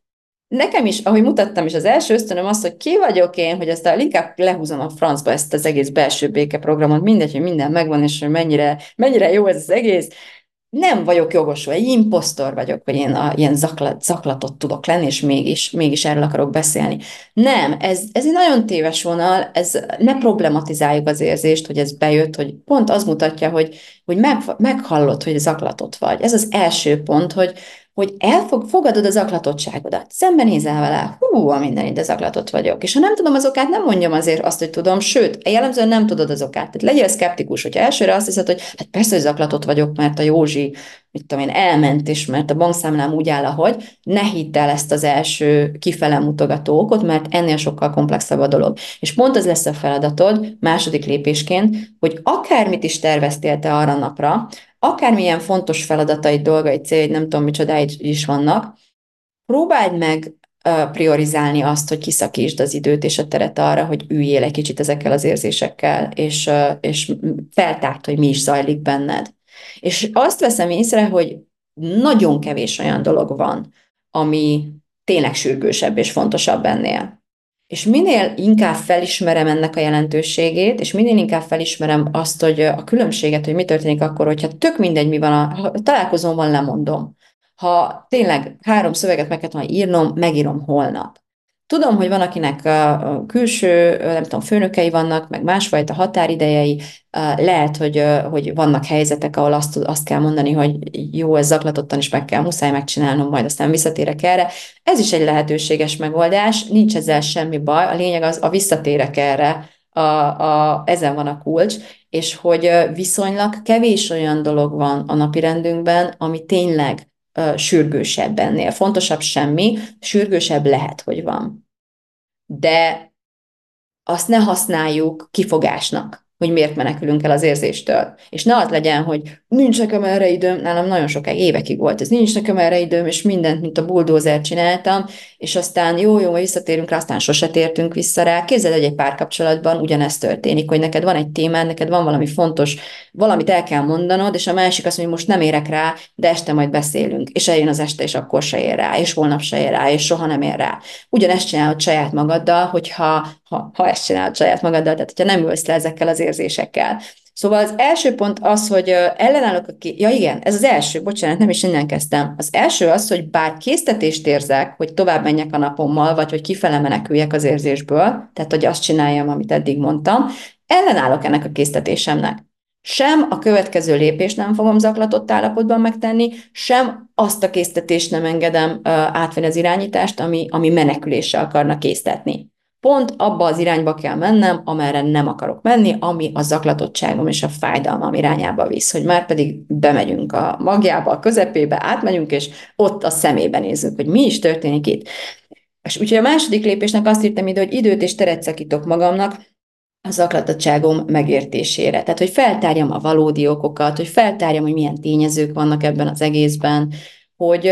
[SPEAKER 2] nekem is, ahogy mutattam is, az első ösztönöm az, hogy ki vagyok én, hogy ezt inkább lehúzom a francba ezt az egész belső békeprogramot, mindegy, hogy minden megvan, és hogy mennyire, mennyire jó ez az egész, nem vagyok jogosult, egy impostor vagyok, vagy én a, ilyen zaklat, zaklatot tudok lenni, és mégis, mégis erről akarok beszélni. Nem, ez, ez egy nagyon téves vonal, ez, ne problematizáljuk az érzést, hogy ez bejött, hogy pont az mutatja, hogy, hogy meg, meghallod, hogy zaklatot vagy. Ez az első pont, hogy, hogy elfog, fogadod az aklatottságodat, szembenézel vele, hú, a minden ide zaklatott vagyok. És ha nem tudom az okát, nem mondjam azért azt, hogy tudom, sőt, jellemzően nem tudod az okát. Tehát legyél szkeptikus, hogyha elsőre azt hiszed, hogy hát persze, hogy zaklatott vagyok, mert a Józsi, mit tudom én, elment is, mert a bankszámlám úgy áll, ahogy, ne hidd el ezt az első kifele mutogató okot, mert ennél sokkal komplexebb a dolog. És pont ez lesz a feladatod második lépésként, hogy akármit is terveztél te arra napra, akármilyen fontos feladatai, dolgai, céljaid, nem tudom micsodáid is vannak, próbáld meg priorizálni azt, hogy kiszakítsd az időt és a teret arra, hogy üljél egy kicsit ezekkel az érzésekkel, és, és feltárt, hogy mi is zajlik benned. És azt veszem észre, hogy nagyon kevés olyan dolog van, ami tényleg sürgősebb és fontosabb ennél. És minél inkább felismerem ennek a jelentőségét, és minél inkább felismerem azt, hogy a különbséget, hogy mi történik akkor, hogyha tök mindegy, mi van, a, ha találkozom van, lemondom. Ha tényleg három szöveget meg volna írnom, megírom holnap. Tudom, hogy van, akinek a külső, nem tudom, főnökei vannak, meg másfajta határidejei, lehet, hogy, hogy vannak helyzetek, ahol azt, azt kell mondani, hogy jó, ez zaklatottan is meg kell, muszáj megcsinálnom, majd aztán visszatérek erre. Ez is egy lehetőséges megoldás, nincs ezzel semmi baj, a lényeg az, a visszatérek erre, a, a, ezen van a kulcs, és hogy viszonylag kevés olyan dolog van a napirendünkben, ami tényleg sürgősebb ennél. Fontosabb semmi, sürgősebb lehet, hogy van. De azt ne használjuk kifogásnak hogy miért menekülünk el az érzéstől. És ne az legyen, hogy nincs nekem erre időm, nálam nagyon sokáig, évekig volt ez, nincs nekem erre időm, és mindent, mint a buldózer csináltam, és aztán jó, jó, visszatérünk rá, aztán sose tértünk vissza rá. Képzeld, hogy egy párkapcsolatban ugyanezt történik, hogy neked van egy témád, neked van valami fontos, valamit el kell mondanod, és a másik azt mondja, hogy most nem érek rá, de este majd beszélünk. És eljön az este, és akkor se ér rá, és holnap se ér rá, és soha nem ér rá. Ugyanezt csinálod saját magaddal, hogyha ha, ha ezt csinálod saját magaddal, tehát hogyha nem ülsz le ezekkel az érzésekkel. Szóval az első pont az, hogy ellenállok, aki, ja igen, ez az első, bocsánat, nem is innen kezdtem. Az első az, hogy bár késztetést érzek, hogy tovább menjek a napommal, vagy hogy kifele meneküljek az érzésből, tehát hogy azt csináljam, amit eddig mondtam, ellenállok ennek a késztetésemnek. Sem a következő lépést nem fogom zaklatott állapotban megtenni, sem azt a késztetést nem engedem átvenni az irányítást, ami, ami menekülésre akarna késztetni pont abba az irányba kell mennem, amerre nem akarok menni, ami a zaklatottságom és a fájdalmam irányába visz, hogy már pedig bemegyünk a magjába, a közepébe, átmegyünk, és ott a szemébe nézzük, hogy mi is történik itt. És úgyhogy a második lépésnek azt írtam ide, hogy időt és teret szakítok magamnak, a zaklatottságom megértésére. Tehát, hogy feltárjam a valódi okokat, hogy feltárjam, hogy milyen tényezők vannak ebben az egészben, hogy,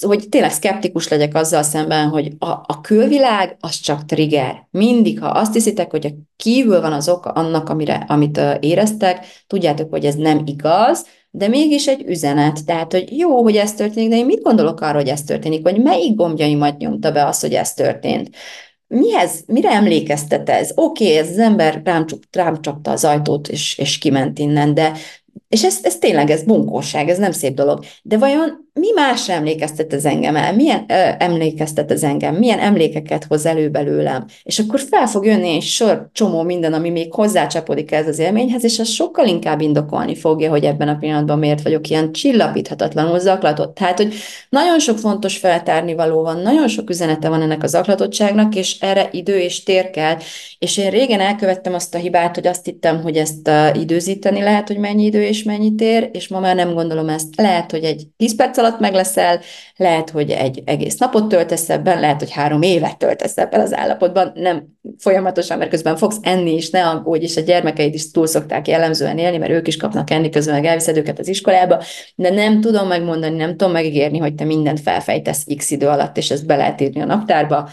[SPEAKER 2] hogy tényleg szkeptikus legyek azzal szemben, hogy a, a külvilág az csak trigger. Mindig, ha azt hiszitek, hogy a kívül van az oka annak, amire, amit éreztek, tudjátok, hogy ez nem igaz, de mégis egy üzenet. Tehát, hogy jó, hogy ez történik, de én mit gondolok arra, hogy ez történik, vagy melyik gombjaimat nyomta be az, hogy ez történt mihez, mire emlékeztet ez? Oké, okay, ez az ember rám, rám csapta az ajtót, és, és kiment innen, de és ez, ez tényleg, ez bunkóság, ez nem szép dolog. De vajon mi más emlékeztet az engem el? Milyen ö, emlékeztet az engem? Milyen emlékeket hoz elő belőlem? És akkor fel fog jönni egy sor csomó minden, ami még hozzácsapodik ez az élményhez, és az sokkal inkább indokolni fogja, hogy ebben a pillanatban miért vagyok ilyen csillapíthatatlanul zaklatott. Tehát, hogy nagyon sok fontos feltárni való van, nagyon sok üzenete van ennek a zaklatottságnak, és erre idő és tér kell. És én régen elkövettem azt a hibát, hogy azt hittem, hogy ezt uh, időzíteni lehet, hogy mennyi idő és mennyi tér, és ma már nem gondolom ezt. Lehet, hogy egy 10 perc alatt meg leszel, lehet, hogy egy egész napot töltesz ebben, lehet, hogy három évet töltesz ebben az állapotban, nem folyamatosan, mert közben fogsz enni is, ne aggódj, és a gyermekeid is túl szokták jellemzően élni, mert ők is kapnak enni, közben meg elviszed őket az iskolába, de nem tudom megmondani, nem tudom megígérni, hogy te mindent felfejtesz x idő alatt, és ezt be lehet írni a naptárba,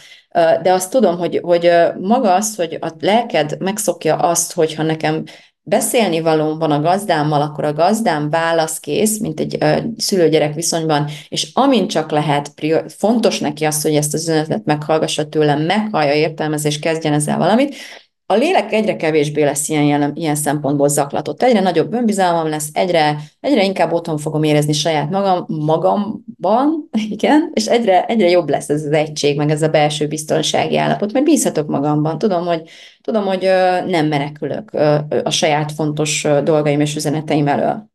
[SPEAKER 2] de azt tudom, hogy, hogy maga az, hogy a lelked megszokja azt, hogyha nekem beszélni valóm van a gazdámmal, akkor a gazdám válaszkész, mint egy uh, szülő-gyerek viszonyban, és amint csak lehet, fontos neki az, hogy ezt az üzenetet meghallgassa tőlem, meghallja, értelmez, és kezdjen ezzel valamit, a lélek egyre kevésbé lesz ilyen, ilyen szempontból zaklatott, egyre nagyobb önbizalmam lesz, egyre, egyre inkább otthon fogom érezni saját magam, magamban, igen, és egyre, egyre jobb lesz ez az egység, meg ez a belső biztonsági állapot, mert bízhatok magamban, tudom, hogy, tudom, hogy nem menekülök a saját fontos dolgaim és üzeneteim elől.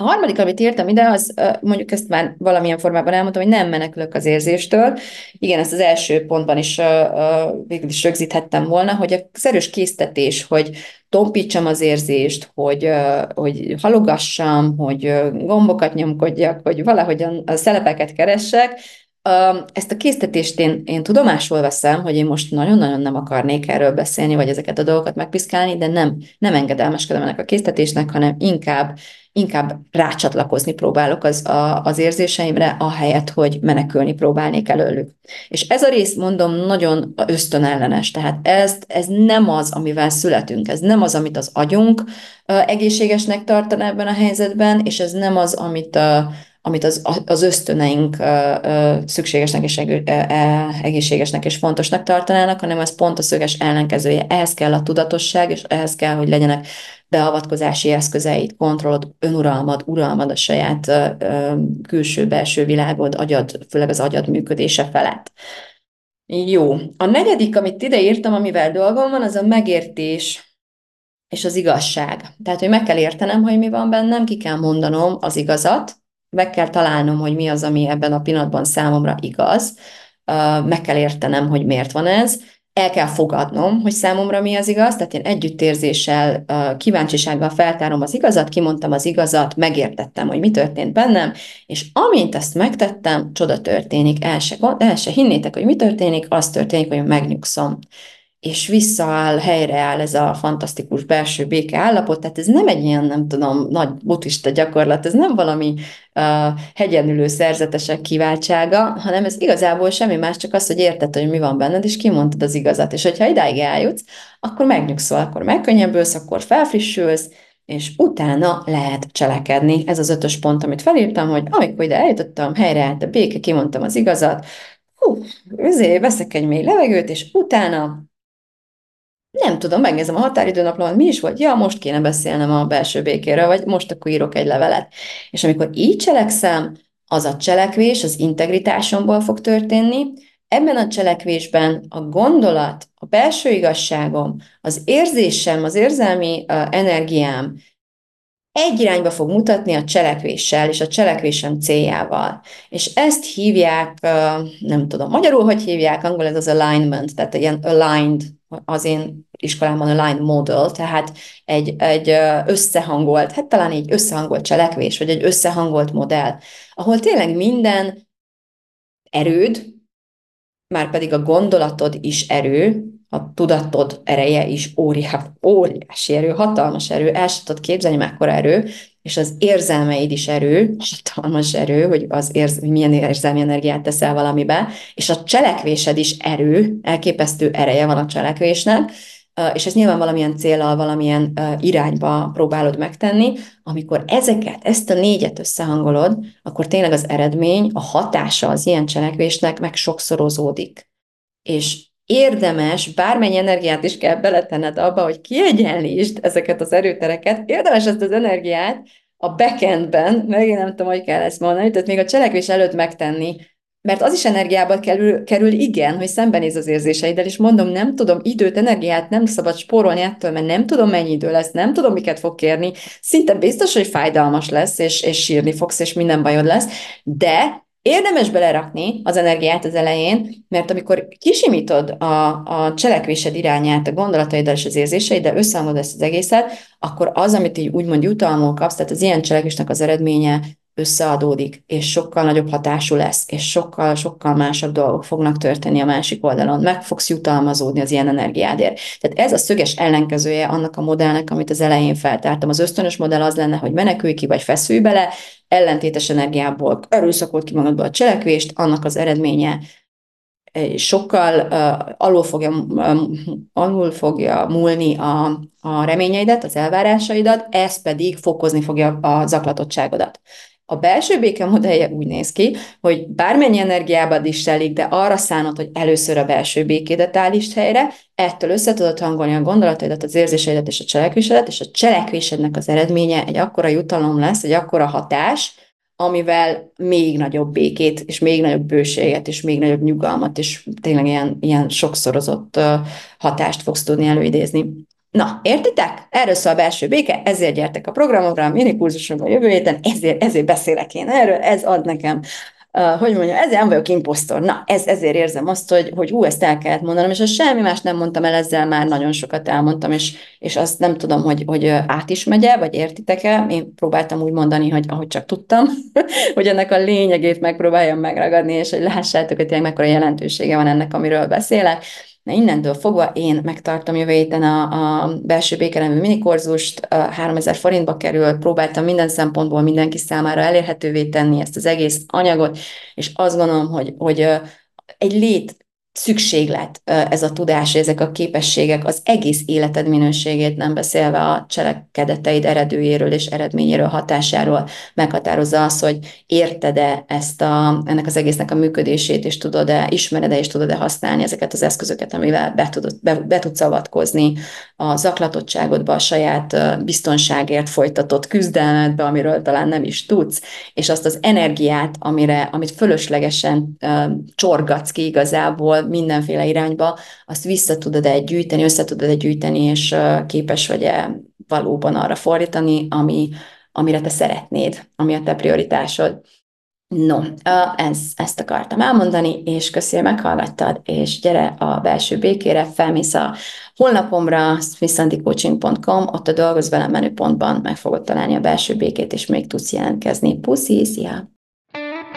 [SPEAKER 2] A harmadik, amit írtam ide, az mondjuk ezt már valamilyen formában elmondtam, hogy nem menekülök az érzéstől. Igen, ezt az első pontban is végül is rögzíthettem volna, hogy az erős késztetés, hogy tompítsam az érzést, hogy, hogy halogassam, hogy gombokat nyomkodjak, hogy valahogyan a szelepeket keressek, ezt a késztetést én, én tudomásul veszem, hogy én most nagyon-nagyon nem akarnék erről beszélni, vagy ezeket a dolgokat megpiszkálni, de nem, nem engedelmeskedem ennek a késztetésnek, hanem inkább inkább rácsatlakozni próbálok az, a, az érzéseimre, ahelyett, hogy menekülni próbálnék előlük. És ez a rész, mondom, nagyon ösztönellenes, tehát ez, ez nem az, amivel születünk, ez nem az, amit az agyunk egészségesnek tartan ebben a helyzetben, és ez nem az, amit a, amit az, az ösztöneink szükségesnek és egészségesnek és fontosnak tartanának, hanem ez pont a szöges ellenkezője. Ehhez kell a tudatosság, és ehhez kell, hogy legyenek beavatkozási eszközeid, kontrollod, önuralmad, uralmad a saját külső-belső világod, agyad, főleg az agyad működése felett. Jó. A negyedik, amit ide írtam, amivel dolgom van, az a megértés és az igazság. Tehát, hogy meg kell értenem, hogy mi van bennem, ki kell mondanom az igazat, meg kell találnom, hogy mi az, ami ebben a pillanatban számomra igaz, meg kell értenem, hogy miért van ez, el kell fogadnom, hogy számomra mi az igaz, tehát én együttérzéssel, kíváncsisággal feltárom az igazat, kimondtam az igazat, megértettem, hogy mi történt bennem, és amint ezt megtettem, csoda történik, el se, el se hinnétek, hogy mi történik, az történik, hogy megnyugszom és visszaáll, helyreáll ez a fantasztikus belső béke állapot, tehát ez nem egy ilyen, nem tudom, nagy buddhista gyakorlat, ez nem valami uh, hegyenülő szerzetesek kiváltsága, hanem ez igazából semmi más, csak az, hogy érted, hogy mi van benned, és kimondtad az igazat, és hogyha idáig eljutsz, akkor megnyugszol, akkor megkönnyebbülsz, akkor felfrissülsz, és utána lehet cselekedni. Ez az ötös pont, amit felírtam, hogy amikor ide eljutottam, helyreállt a béke, kimondtam az igazat, hú, azért veszek egy mély levegőt, és utána nem tudom, megnézem a határidőnaplómat, mi is volt? Ja, most kéne beszélnem a belső békéről, vagy most akkor írok egy levelet. És amikor így cselekszem, az a cselekvés az integritásomból fog történni, ebben a cselekvésben a gondolat, a belső igazságom, az érzésem, az érzelmi energiám egy irányba fog mutatni a cselekvéssel és a cselekvésem céljával. És ezt hívják, nem tudom, magyarul hogy hívják, angol ez az alignment, tehát ilyen aligned, az én iskolámban aligned model, tehát egy, egy összehangolt, hát talán egy összehangolt cselekvés, vagy egy összehangolt modell, ahol tényleg minden erőd, már pedig a gondolatod is erő, a tudatod ereje is óriás, óriási erő, hatalmas erő, el sem tudod képzelni mekkora erő, és az érzelmeid is erő, hatalmas erő, hogy, az érz, hogy milyen érzelmi energiát teszel valamibe, és a cselekvésed is erő, elképesztő ereje van a cselekvésnek, és ez nyilván valamilyen célral, valamilyen irányba próbálod megtenni, amikor ezeket, ezt a négyet összehangolod, akkor tényleg az eredmény, a hatása az ilyen cselekvésnek meg sokszorozódik. És érdemes, bármennyi energiát is kell beletenned abba, hogy kiegyenlítsd ezeket az erőtereket, érdemes ezt az energiát a backendben, meg én nem tudom, hogy kell ezt mondani, tehát még a cselekvés előtt megtenni, mert az is energiába kerül, kerül igen, hogy szembenéz az érzéseiddel, és mondom, nem tudom, időt, energiát nem szabad spórolni ettől, mert nem tudom, mennyi idő lesz, nem tudom, miket fog kérni, szinte biztos, hogy fájdalmas lesz, és, és sírni fogsz, és minden bajod lesz, de Érdemes belerakni az energiát az elején, mert amikor kisimítod a, a cselekvésed irányát, a gondolataiddal és az érzéseiddel, összehangod ezt az egészet, akkor az, amit így úgymond jutalmul kapsz, tehát az ilyen cselekvésnek az eredménye összeadódik, és sokkal nagyobb hatású lesz, és sokkal, sokkal másabb dolgok fognak történni a másik oldalon. Meg fogsz jutalmazódni az ilyen energiádért. Tehát ez a szöges ellenkezője annak a modellnek, amit az elején feltártam. Az ösztönös modell az lenne, hogy menekülj ki, vagy feszülj bele, ellentétes energiából erőszakolt ki magadba a cselekvést, annak az eredménye sokkal uh, alul, fogja, um, alul fogja múlni a, a reményeidet, az elvárásaidat, ez pedig fokozni fogja a zaklatottságodat. A belső béke modellje úgy néz ki, hogy bármennyi energiábad is telik, de arra szánod, hogy először a belső békédet állítsd helyre, ettől össze tudod hangolni a gondolataidat, az érzéseidet és a cselekvésedet, és a cselekvésednek az eredménye egy akkora jutalom lesz, egy akkora hatás, amivel még nagyobb békét, és még nagyobb bőséget, és még nagyobb nyugalmat, és tényleg ilyen, ilyen sokszorozott hatást fogsz tudni előidézni. Na, értitek? Erről szól a belső béke, ezért gyertek a programomra, a minikurzusomra a jövő héten, ezért, ezért beszélek én erről, ez ad nekem Uh, hogy mondjam, ezért nem vagyok imposztor. Na, ez, ezért érzem azt, hogy, hogy hú, ezt el kellett mondanom, és semmi más nem mondtam el, ezzel már nagyon sokat elmondtam, és, és azt nem tudom, hogy, hogy át is megye, vagy értitek-e. Én próbáltam úgy mondani, hogy ahogy csak tudtam, hogy ennek a lényegét megpróbáljam megragadni, és hogy lássátok, hogy tényleg mekkora jelentősége van ennek, amiről beszélek. Na innentől fogva én megtartom jövő héten a, a belső békelemű minikurzust, 3000 forintba kerül, próbáltam minden szempontból mindenki számára elérhetővé tenni ezt az egész anyagot, és azt gondolom, hogy, hogy egy lét szükséglet ez a tudás, ezek a képességek az egész életed minőségét, nem beszélve a cselekedeteid eredőjéről és eredményéről, hatásáról meghatározza az, hogy érted-e ezt a, ennek az egésznek a működését, és tudod-e, ismered-e, és tudod-e használni ezeket az eszközöket, amivel be, tudod, be, be tudsz avatkozni a zaklatottságodba, a saját biztonságért folytatott küzdelmedbe, amiről talán nem is tudsz, és azt az energiát, amire, amit fölöslegesen csorgatsz ki igazából, mindenféle irányba, azt vissza tudod-e gyűjteni, össze tudod-e gyűjteni, és képes vagy-e valóban arra fordítani, ami, amire te szeretnéd, ami a te prioritásod. No, ez, ezt akartam elmondani, és köszi, hogy meghallgattad, és gyere a belső békére, felmész a honlapomra, smithsandicoaching.com, ott a dolgoz velem menüpontban meg fogod találni a belső békét, és még tudsz jelentkezni. Puszi, szia!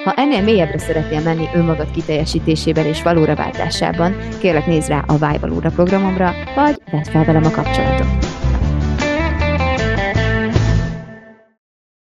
[SPEAKER 1] Ha ennél mélyebbre szeretnél menni önmagad kiteljesítésében és valóra váltásában, kérlek nézz rá a Váj programomra, vagy vedd fel velem a kapcsolatot.